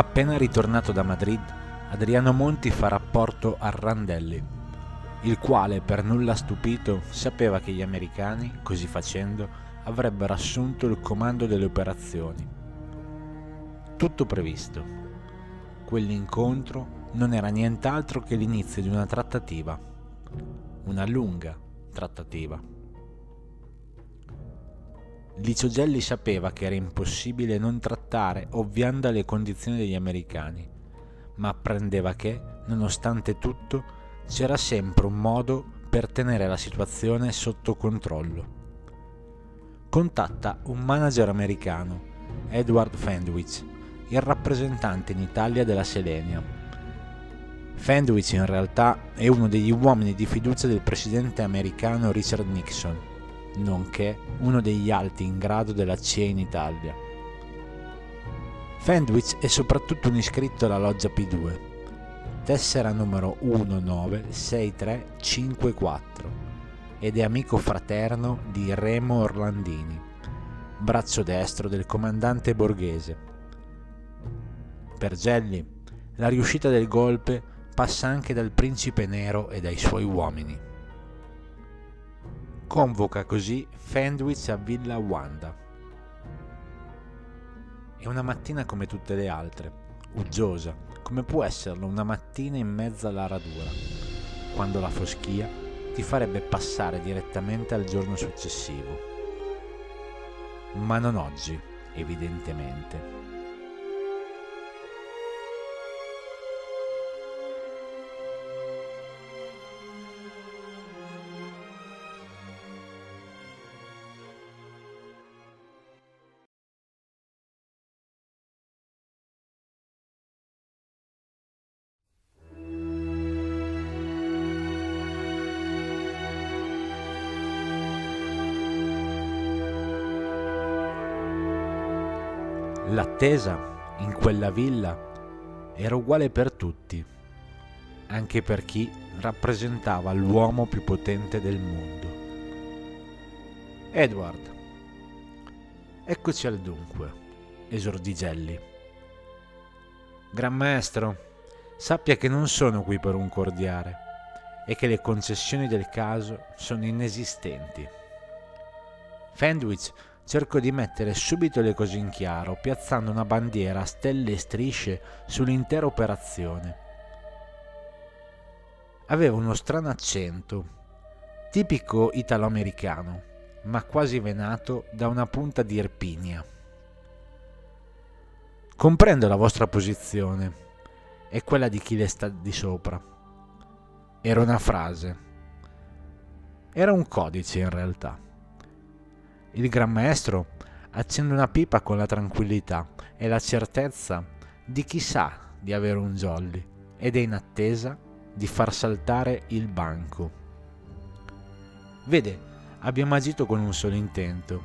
Appena ritornato da Madrid, Adriano Monti fa rapporto a Randelli, il quale, per nulla stupito, sapeva che gli americani, così facendo, avrebbero assunto il comando delle operazioni. Tutto previsto. Quell'incontro non era nient'altro che l'inizio di una trattativa, una lunga trattativa. Licio Gelli sapeva che era impossibile non trattare ovviando alle condizioni degli americani, ma apprendeva che, nonostante tutto, c'era sempre un modo per tenere la situazione sotto controllo. Contatta un manager americano, Edward Fendwich, il rappresentante in Italia della Selenia. Fendwich in realtà è uno degli uomini di fiducia del presidente americano Richard Nixon nonché uno degli alti in grado della CIE in Italia. Fendwich è soprattutto un iscritto alla loggia P2, tessera numero 196354, ed è amico fraterno di Remo Orlandini, braccio destro del comandante borghese. Per Gelli, la riuscita del golpe passa anche dal principe nero e dai suoi uomini. Convoca così Fendwich a Villa Wanda. È una mattina come tutte le altre, uggiosa, come può esserlo una mattina in mezzo alla radura, quando la foschia ti farebbe passare direttamente al giorno successivo. Ma non oggi, evidentemente. L'attesa in quella villa era uguale per tutti, anche per chi rappresentava l'uomo più potente del mondo. Edward, eccoci al dunque, esordì Gelli. Gran maestro, sappia che non sono qui per un cordiare e che le concessioni del caso sono inesistenti. Fendwich cerco di mettere subito le cose in chiaro, piazzando una bandiera a stelle e strisce sull'intera operazione. Aveva uno strano accento, tipico italo-americano, ma quasi venato da una punta di Irpinia. Comprendo la vostra posizione e quella di chi le sta di sopra. Era una frase. Era un codice in realtà. Il Gran Maestro accende una pipa con la tranquillità e la certezza di chi sa di avere un jolly ed è in attesa di far saltare il banco. Vede, abbiamo agito con un solo intento,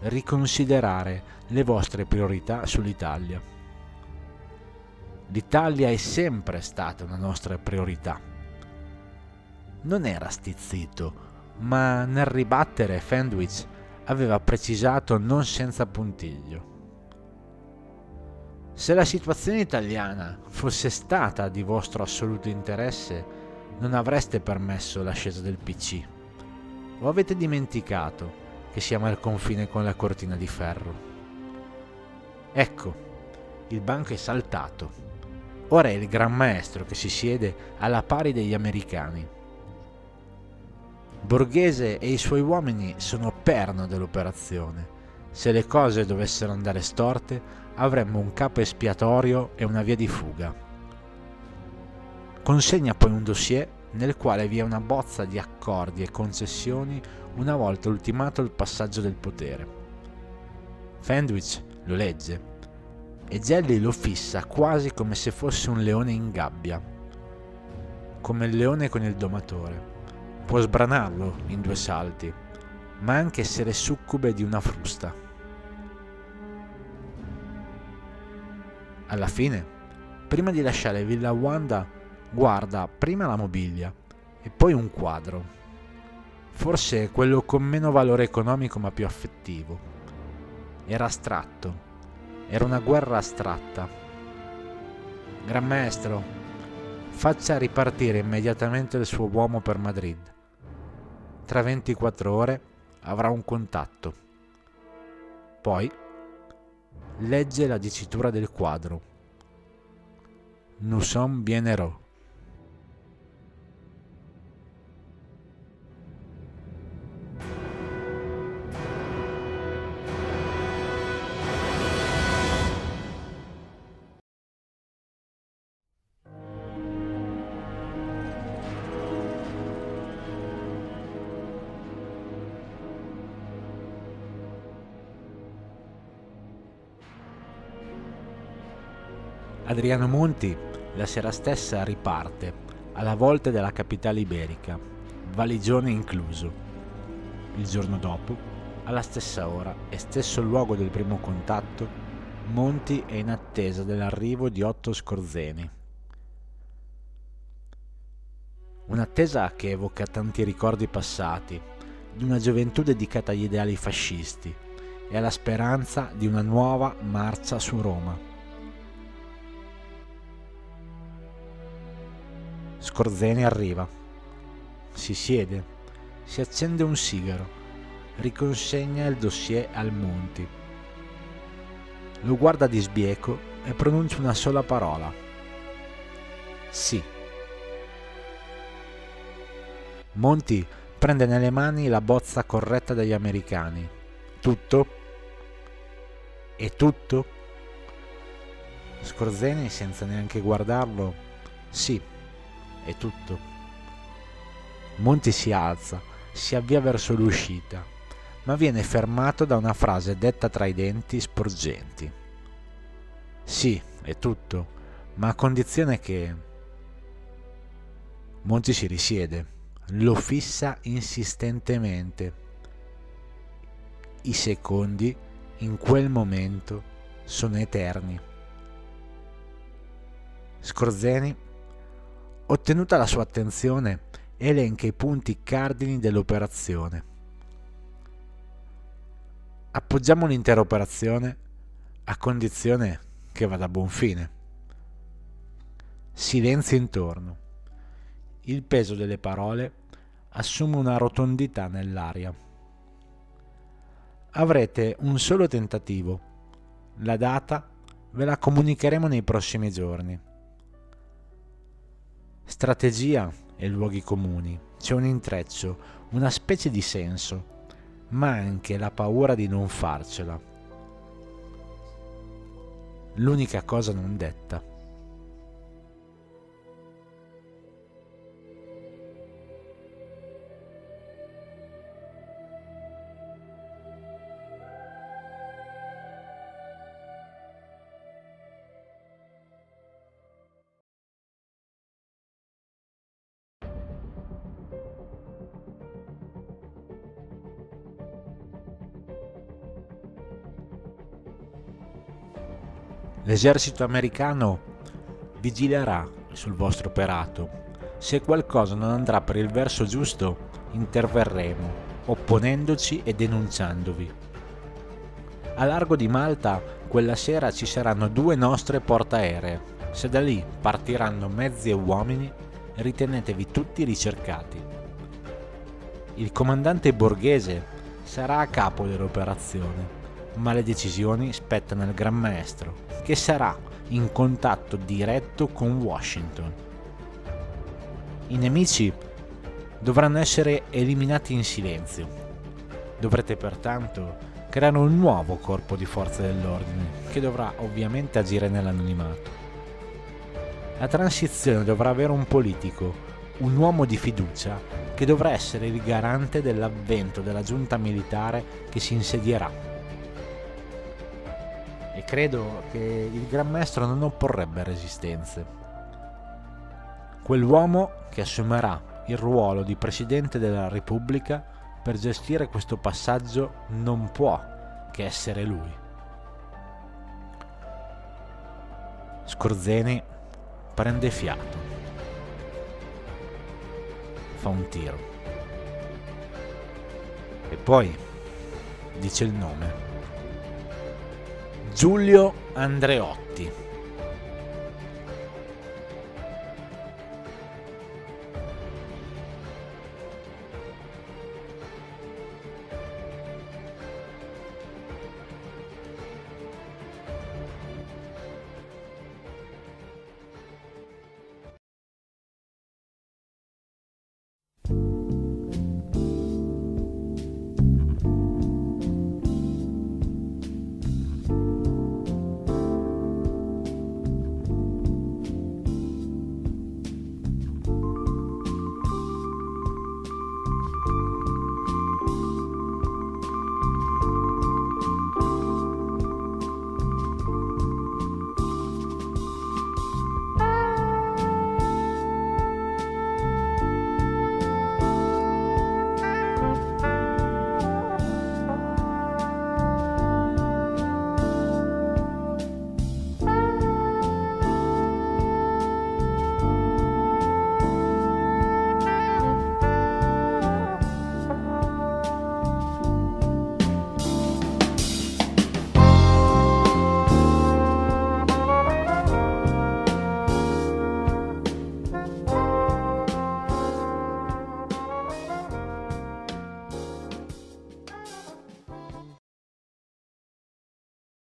riconsiderare le vostre priorità sull'Italia. L'Italia è sempre stata una nostra priorità. Non era stizzito, ma nel ribattere Fendwich aveva precisato non senza puntiglio. Se la situazione italiana fosse stata di vostro assoluto interesse, non avreste permesso l'ascesa del PC. O avete dimenticato che siamo al confine con la cortina di ferro? Ecco, il banco è saltato. Ora è il Gran Maestro che si siede alla pari degli americani Borghese e i suoi uomini sono perno dell'operazione. Se le cose dovessero andare storte, avremmo un capo espiatorio e una via di fuga. Consegna poi un dossier nel quale vi è una bozza di accordi e concessioni una volta ultimato il passaggio del potere. Fendwich lo legge e Gelli lo fissa quasi come se fosse un leone in gabbia, come il leone con il domatore. Può sbranarlo in due salti, ma anche essere succube di una frusta. Alla fine, prima di lasciare Villa Wanda, guarda prima la mobilia e poi un quadro. Forse quello con meno valore economico ma più affettivo. Era astratto. Era una guerra astratta. Gran maestro, faccia ripartire immediatamente il suo uomo per Madrid. Tra 24 ore avrà un contatto. Poi legge la dicitura del quadro. Nous sommes bien heureux. Adriano Monti la sera stessa riparte, alla volta della capitale iberica, valigione incluso. Il giorno dopo, alla stessa ora e stesso luogo del primo contatto, Monti è in attesa dell'arrivo di Otto Scorzeni. Un'attesa che evoca tanti ricordi passati, di una gioventù dedicata agli ideali fascisti e alla speranza di una nuova marcia su Roma. Scorzeni arriva. Si siede, si accende un sigaro, riconsegna il dossier al Monti. Lo guarda di sbieco e pronuncia una sola parola. Sì. Monti prende nelle mani la bozza corretta degli americani. Tutto? E tutto? Scorzeni, senza neanche guardarlo, sì, è tutto. Monti si alza, si avvia verso l'uscita, ma viene fermato da una frase detta tra i denti sporgenti. Sì, è tutto, ma a condizione che... Monti si risiede, lo fissa insistentemente. I secondi, in quel momento, sono eterni. Scorzeni Ottenuta la sua attenzione, elenca i punti cardini dell'operazione. Appoggiamo l'intera operazione a condizione che vada a buon fine. Silenzio intorno. Il peso delle parole assume una rotondità nell'aria. Avrete un solo tentativo. La data ve la comunicheremo nei prossimi giorni. Strategia e luoghi comuni. C'è un intreccio, una specie di senso, ma anche la paura di non farcela. L'unica cosa non detta. L'esercito americano vigilerà sul vostro operato. Se qualcosa non andrà per il verso giusto, interverremo, opponendoci e denunciandovi. A largo di Malta quella sera ci saranno due nostre portaeree. Se da lì partiranno mezzi e uomini, ritenetevi tutti ricercati. Il comandante borghese sarà a capo dell'operazione ma le decisioni spettano al Gran Maestro, che sarà in contatto diretto con Washington. I nemici dovranno essere eliminati in silenzio. Dovrete pertanto creare un nuovo corpo di forze dell'ordine, che dovrà ovviamente agire nell'anonimato. La transizione dovrà avere un politico, un uomo di fiducia, che dovrà essere il garante dell'avvento della giunta militare che si insedierà e credo che il Gran Maestro non opporrebbe resistenze. Quell'uomo che assumerà il ruolo di Presidente della Repubblica per gestire questo passaggio non può che essere lui. Scorzeni prende fiato, fa un tiro e poi dice il nome Giulio Andreotti.